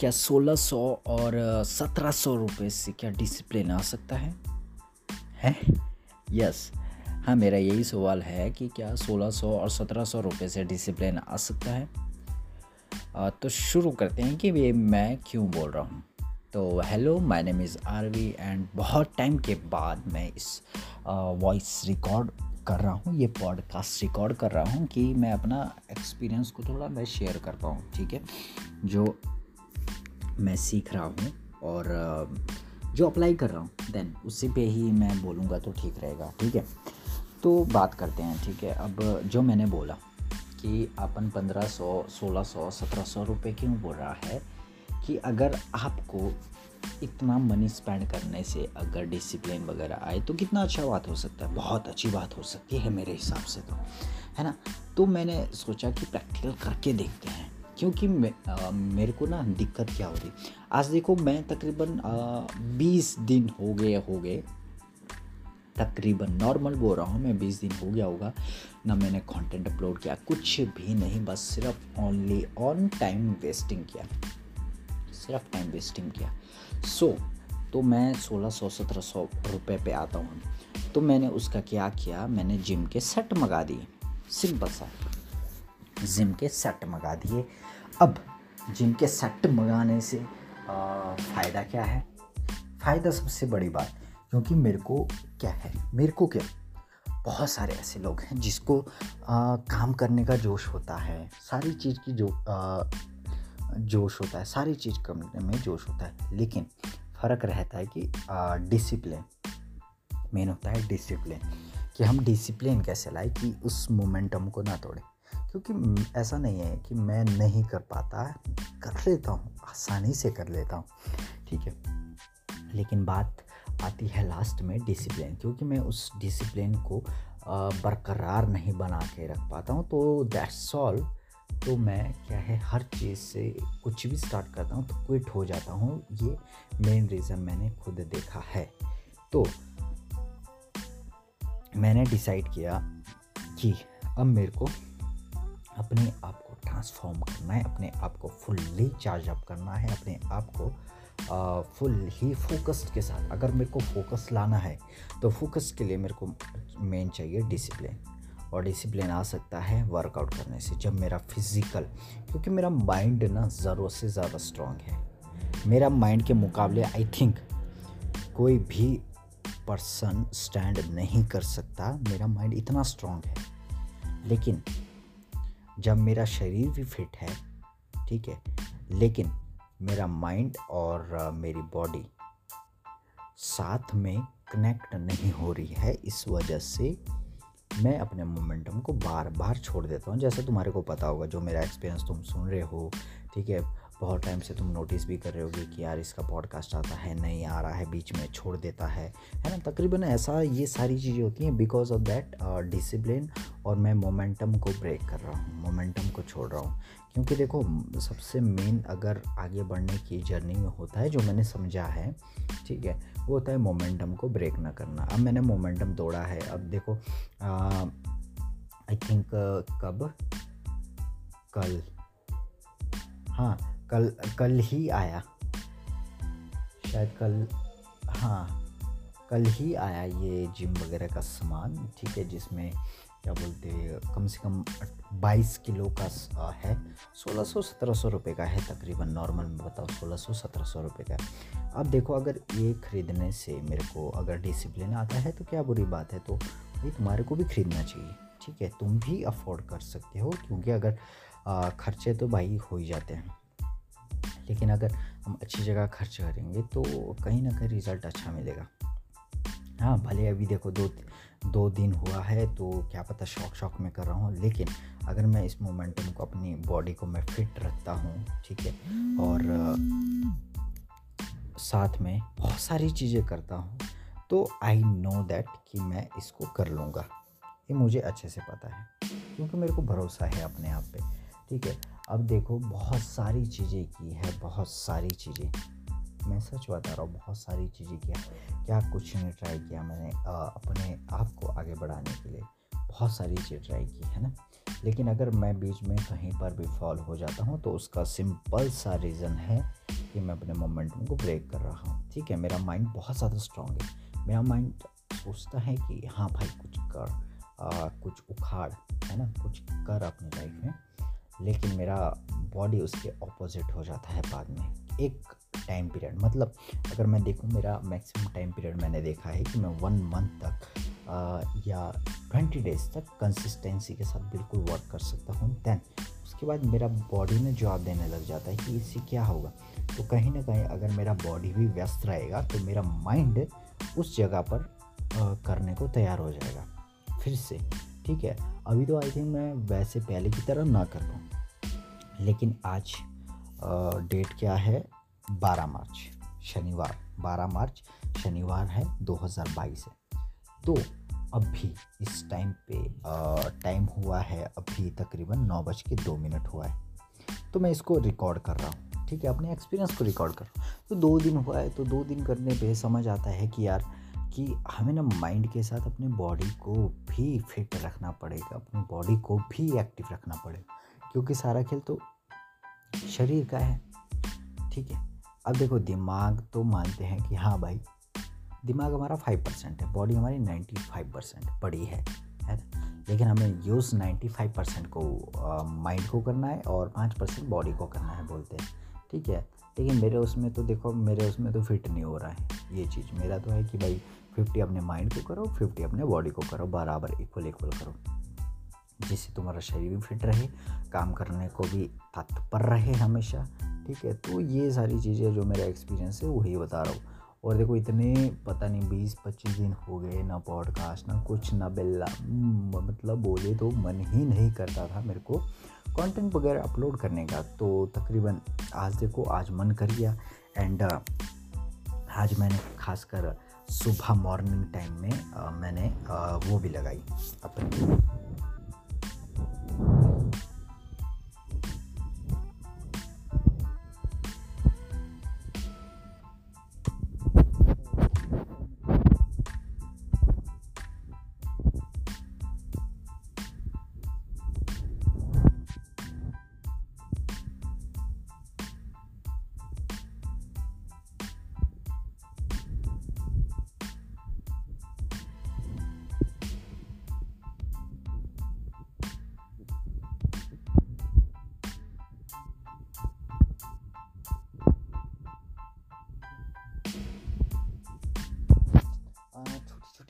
क्या 1600 और 1700 रुपए से क्या डिसिप्लिन आ सकता है? है? यस हाँ मेरा यही सवाल है कि क्या 1600 और 1700 रुपए से डिसिप्लिन आ सकता है? आ, तो शुरू करते हैं कि ये मैं क्यों बोल रहा हूँ? तो hello my name is Aarvi and बहुत टाइम के बाद मैं इस वॉइस रिकॉर्ड कर रहा हूँ ये पॉडकास्ट रिकॉर्ड कर रहा हूँ कि मैं अपना एक्सपीरियंस को थोड़ा मैं शेयर कर पाऊँ ठीक है? जो मैं सीख रहा हूँ और जो अप्लाई कर रहा हूँ देन उसी पे ही मैं बोलूँगा तो ठीक रहेगा, ठीक है? तो बात करते हैं, ठीक है? अब जो मैंने बोला कि अपन पंद्रह सौ, सोलह सौ, सत्रह सौ रुपये क्यों बोल रहा है कि अगर आपको इतना मनी स्पेंड करने से अगर डिसिप्लिन वगैरह आए तो कितना अच्छा बात हो सकता है, बहुत अच्छी बात हो सकती है मेरे हिसाब से तो है ना? तो मैंने सोचा कि प्रैक्टिकल करके देखते हैं। क्योंकि मे, आ, मेरे को ना दिक्कत क्या हो रही? आज देखो मैं तकरीबन बीस दिन हो गए हो गए। तकरीबन नॉर्मल बोल रहा हूँ मैं बीस दिन हो गया होगा। ना मैंने कंटेंट अपलोड किया कुछ भी नहीं बस सिर्फ़ ओनली ऑन टाइम वेस्टिंग किया। सिर्फ़ टाइम वेस्टिंग किया। सो so, तो मैं सोलह सौ सत्रह सौ रुपये पे आता हूँ। तो मैंने उसका क्या किया? मैंने जिम के सेट मंगा दिए। सिंपल सा। जिम के सेट मंगा दिए। अब जिम के सेट मंगाने से फ़ायदा क्या है? फ़ायदा सबसे बड़ी बात क्योंकि मेरे को क्या है? मेरे को क्या? बहुत सारे ऐसे लोग हैं जिसको आ, काम करने का जोश होता है सारी चीज़ की जो आ, जोश होता है सारी चीज़ करने में जोश होता है लेकिन फ़र्क रहता है कि डिसिप्लिन मेन होता है डिसिप्लिन कि हम डिसिप्लिन कैसे लाए कि उस मोमेंटम को ना तोड़ें। क्योंकि ऐसा नहीं है कि मैं नहीं कर पाता, कर लेता हूँ, आसानी से कर लेता हूँ, ठीक है? लेकिन बात आती है लास्ट में डिसिप्लिन क्योंकि मैं उस डिसिप्लिन को बरकरार नहीं बना के रख पाता हूँ तो दैट्स ऑल तो मैं क्या है, हर चीज़ से कुछ भी स्टार्ट करता हूँ तो क्विट हो जाता हूँ, ये मेन रीज़न मैंने खुद देखा है। तो मैंने डिसाइड किया कि अब मेरे को अपने आप को ट्रांसफॉर्म करना है, अपने आप को फुल्ली चार्ज अप करना है, अपने आप को फुल ही फोकस्ड के साथ। अगर मेरे को फोकस लाना है तो फोकस के लिए मेरे को मेन चाहिए डिसिप्लिन और डिसिप्लिन आ सकता है वर्कआउट करने से, जब मेरा फ़िज़िकल क्योंकि मेरा माइंड ना ज़रूरत से ज़्यादा स्ट्रॉन्ग है। मेरा माइंड के मुकाबले आई थिंक कोई भी पर्सन स्टैंड नहीं कर सकता। मेरा माइंड इतना स्ट्रॉन्ग है। लेकिन जब मेरा शरीर भी फिट है, ठीक है, लेकिन मेरा माइंड और मेरी बॉडी साथ में कनेक्ट नहीं हो रही है, इस वजह से मैं अपने मोमेंटम को बार बार छोड़ देता हूँ। जैसे तुम्हारे को पता होगा, जो मेरा एक्सपीरियंस तुम सुन रहे हो, ठीक है बहुत टाइम से तुम नोटिस भी कर रहे होगे कि यार इसका पॉडकास्ट आता है नहीं आ रहा है बीच में छोड़ देता है। है ना? तकरीबन ऐसा ये सारी चीज़ें होती हैं बिकॉज़ ऑफ़ दैट डिसिप्लिन और मैं मोमेंटम को ब्रेक कर रहा हूँ मोमेंटम को छोड़ रहा हूँ। क्योंकि देखो सबसे मेन अगर आगे बढ़ने की जर्नी में होता है जो मैंने समझा है ठीक है वो होता है मोमेंटम को ब्रेक ना करना। अब मैंने मोमेंटम तोड़ा है अब देखो आई थिंक uh, कब? कल। हाँ कल कल ही आया। शायद कल हाँ कल ही आया ये जिम वगैरह का सामान, ठीक है, जिसमें क्या बोलते कम से कम 22 किलो का है। 1600 1700 रुपए का है तकरीबन नॉर्मल में बताओ 1600 1700 रुपए का। अब देखो, अगर ये ख़रीदने से मेरे को अगर डिसिप्लिन आता है तो क्या बुरी बात है? तो भाई तुम्हारे को भी ख़रीदना चाहिए, ठीक है? तुम भी अफोर्ड कर सकते हो, क्योंकि अगर खर्चे तो भाई हो ही जाते हैं। लेकिन अगर हम अच्छी जगह खर्च करेंगे तो कहीं ना कहीं रिज़ल्ट अच्छा मिलेगा। हाँ भले अभी देखो दो दो दिन हुआ है तो क्या पता शौक शौक में कर रहा हूँ, लेकिन अगर मैं इस मोमेंटम को अपनी बॉडी को मैं फिट रखता हूँ, ठीक है, और, साथ में बहुत सारी चीज़ें करता हूँ तो आई नो दैट कि मैं इसको कर लूँगा। ये मुझे अच्छे से पता है, क्योंकि मेरे को भरोसा है अपने आप पे, ठीक है। अब देखो बहुत सारी चीज़ें की है बहुत सारी चीज़ें। मैं सच बता रहा हूँ बहुत सारी चीज़ें किया क्या कुछ नहीं ट्राई किया मैंने आ, अपने आप को आगे बढ़ाने के लिए? बहुत सारी चीज़ें ट्राई की है ना? लेकिन अगर मैं बीच में कहीं पर भी फॉल हो जाता हूँ तो उसका सिंपल सा रीज़न है कि मैं अपने मोमेंटम को ब्रेक कर रहा हूँ। ठीक है मेरा माइंड बहुत ज़्यादा स्ट्रांग है। मेरा माइंड सोचता है कि हाँ भाई कुछ कर आ, कुछ उखाड़ है ना? कुछ कर अपनी लाइफ में। लेकिन मेरा बॉडी उसके ऑपोजिट हो जाता है बाद में। एक टाइम पीरियड मतलब अगर मैं देखूँ मेरा मैक्सिमम टाइम पीरियड मैंने देखा है कि मैं वन मंथ तक आ, या ट्वेंटी डेज़ तक कंसिस्टेंसी के साथ बिल्कुल वर्क कर सकता हूँ। देन उसके बाद मेरा बॉडी में जवाब देने लग जाता है कि इससे क्या होगा। तो कहीं ना कहीं अगर मेरा बॉडी भी व्यस्त रहेगा तो मेरा माइंड उस जगह पर आ, करने को तैयार हो जाएगा। फिर से ठीक है? अभी तो आई थिंक मैं वैसे पहले की तरह ना कर पाऊँ। लेकिन आज डेट क्या है? 12 मार्च, शनिवार। 12 मार्च, शनिवार है 2022 है। तो अभी इस टाइम पे टाइम हुआ है, अभी तकरीबन नौ बज के दो मिनट हुआ है। तो मैं इसको रिकॉर्ड कर रहा हूँ, ठीक है? अपने एक्सपीरियंस को रिकॉर्ड कर तो दो दिन हुआ है तो दो दिन करने पे समझ आता है कि यार कि हमें ना माइंड के साथ अपने बॉडी को भी फिट रखना पड़ेगा, अपनी बॉडी को भी एक्टिव रखना पड़ेगा, क्योंकि सारा खेल तो शरीर का है, ठीक है? अब देखो, दिमाग तो मानते हैं कि हाँ भाई, दिमाग हमारा फाइव परसेंट है बॉडी हमारी नाइन्टी फाइव परसेंट बड़ी है है लेकिन हमें यूज़ नाइन्टी फाइव परसेंट को माइंड को करना है और पाँच परसेंट बॉडी को करना है बोलते हैं, ठीक है? लेकिन मेरे उसमें तो देखो, मेरे उसमें तो फिट नहीं हो रहा है, ये चीज़। मेरा तो है कि भाई फिफ्टी अपने माइंड को करो, फिफ्टी अपने बॉडी को करो, बराबर इक्वल इक्वल करो। जिससे तुम्हारा शरीर भी फिट रहे, काम करने को भी तत्पर रहे हमेशा, ठीक है? तो ये सारी चीज़ें जो मेरा एक्सपीरियंस है, वही बता रहा हूँ। और देखो, इतने पता नहीं, बीस पच्चीस दिन हो गए, ना पॉडकास्ट ना कुछ, ना बिल्ला। मतलब बोले तो मन ही नहीं करता था मेरे को कंटेंट वगैरह अपलोड करने का। तो तकरीबन आज देखो, आज मन कर गया। एंड आज मैंने खासकर सुबह मॉर्निंग टाइम में मैंने वो भी लगाई अपनी।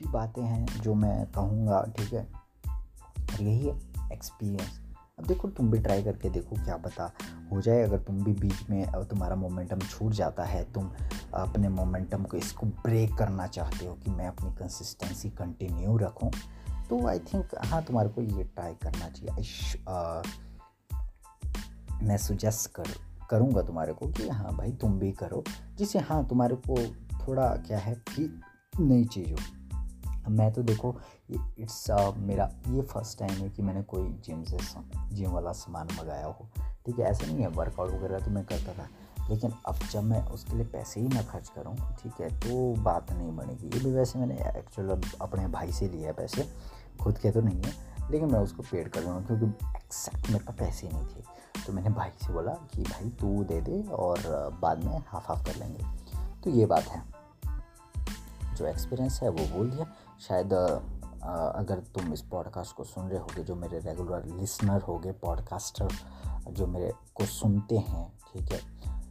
बातें हैं जो मैं कहूँगा ठीक है? और यही है एक्सपीरियंस अब देखो तुम भी ट्राई करके देखो क्या पता हो जाए। अगर तुम भी बीच में अब तुम्हारा मोमेंटम छूट जाता है तुम अपने मोमेंटम को इसको ब्रेक करना चाहते हो कि मैं अपनी कंसिस्टेंसी कंटिन्यू रखूँ तो आई थिंक हाँ तुम्हारे को ये ट्राई करना चाहिए। आ, मैं सुजेस्ट कर करूँगा तुम्हारे को कि हाँ भाई तुम भी करो जिससे हाँ तुम्हारे को थोड़ा क्या है कि नई चीज़ हो। मैं तो देखो इट्स uh, मेरा ये फ़र्स्ट टाइम है कि मैंने कोई जिम से जिम वाला सामान मंगाया हो। ठीक है ऐसा नहीं है वर्कआउट वगैरह तो मैं करता था लेकिन अब जब मैं उसके लिए पैसे ही ना खर्च करूँ ठीक है तो बात नहीं बनेगी। ये भी वैसे मैंने एक्चुअल अपने भाई से लिया है पैसे खुद के तो नहीं है लेकिन मैं उसको पेड कर दूँगा क्योंकि एक्सैक्ट मेरे पास पैसे नहीं थे। तो मैंने भाई से बोला कि भाई तू दे दे और बाद में हाफ़ हाफ़ कर लेंगे। तो ये बात है। जो एक्सपीरियंस है, वो बोल दिया शायद अगर तुम इस पॉडकास्ट को सुन रहे होगे, जो मेरे रेगुलर लिसनर होगे पॉडकास्टर जो मेरे को सुनते हैं, ठीक है?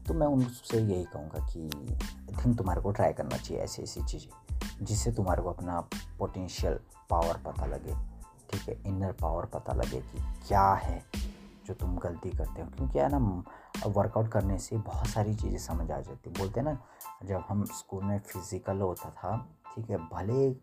तो मैं उनसे यही कहूँगा कि आई थिंक तुम्हारे को ट्राई करना चाहिए ऐसी ऐसी चीज़ें, जिससे तुम्हारे को अपना पोटेंशियल पावर पता लगे, ठीक है? इनर पावर पता लगे कि क्या है जो तुम गलती करते हो। क्योंकि है ना वर्कआउट करने से बहुत सारी चीज़ें समझ आ जाती बोलते हैं ना जब हम स्कूल में फ़िज़िकल होता था ठीक है भले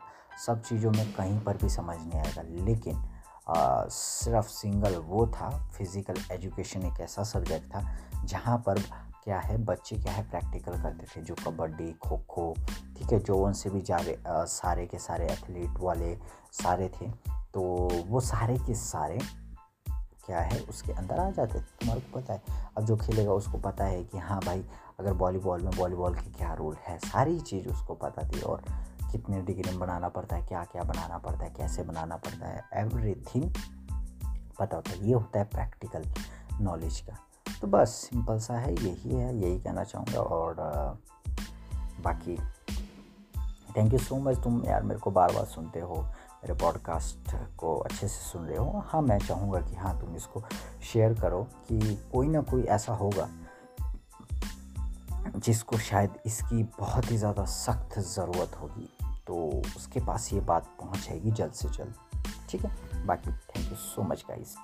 सब चीज़ों में कहीं पर भी समझ नहीं आएगा लेकिन आ, सिर्फ़ सिंगल वो था फ़िज़िकल एजुकेशन एक ऐसा सब्जेक्ट था जहाँ पर क्या है बच्चे क्या है प्रैक्टिकल करते थे जो कबड्डी खो खो ठीक है जो उनसे भी जा रहे सारे के सारे एथलीट वाले सारे थे तो वो सारे के सारे क्या है, उसके अंदर आ जाते तुम्हारे को पता है। अब जो खेलेगा उसको पता है कि हाँ भाई, अगर वॉलीबॉल में वॉलीबॉल की क्या रोल है, सारी चीज़ उसको पता थी और कितने डिग्री में बनाना पड़ता है क्या क्या बनाना पड़ता है, कैसे बनाना पड़ता है एवरीथिंग पता होता है। ये होता है प्रैक्टिकल नॉलेज का। तो बस सिंपल सा है, यही है, यही कहना चाहूँगा और, बाकी थैंक यू सो मच तुम यार मेरे को बार बार सुनते हो। मेरे पॉडकास्ट को अच्छे से सुन रहे हो। हाँ मैं चाहूँगा कि हाँ तुम इसको शेयर करो कि कोई ना कोई ऐसा होगा जिसको शायद इसकी बहुत ही ज़्यादा सख्त ज़रूरत होगी। तो उसके पास ये बात पहुँचेगी जल्द से जल्द। ठीक है? बाकी thank you so much guys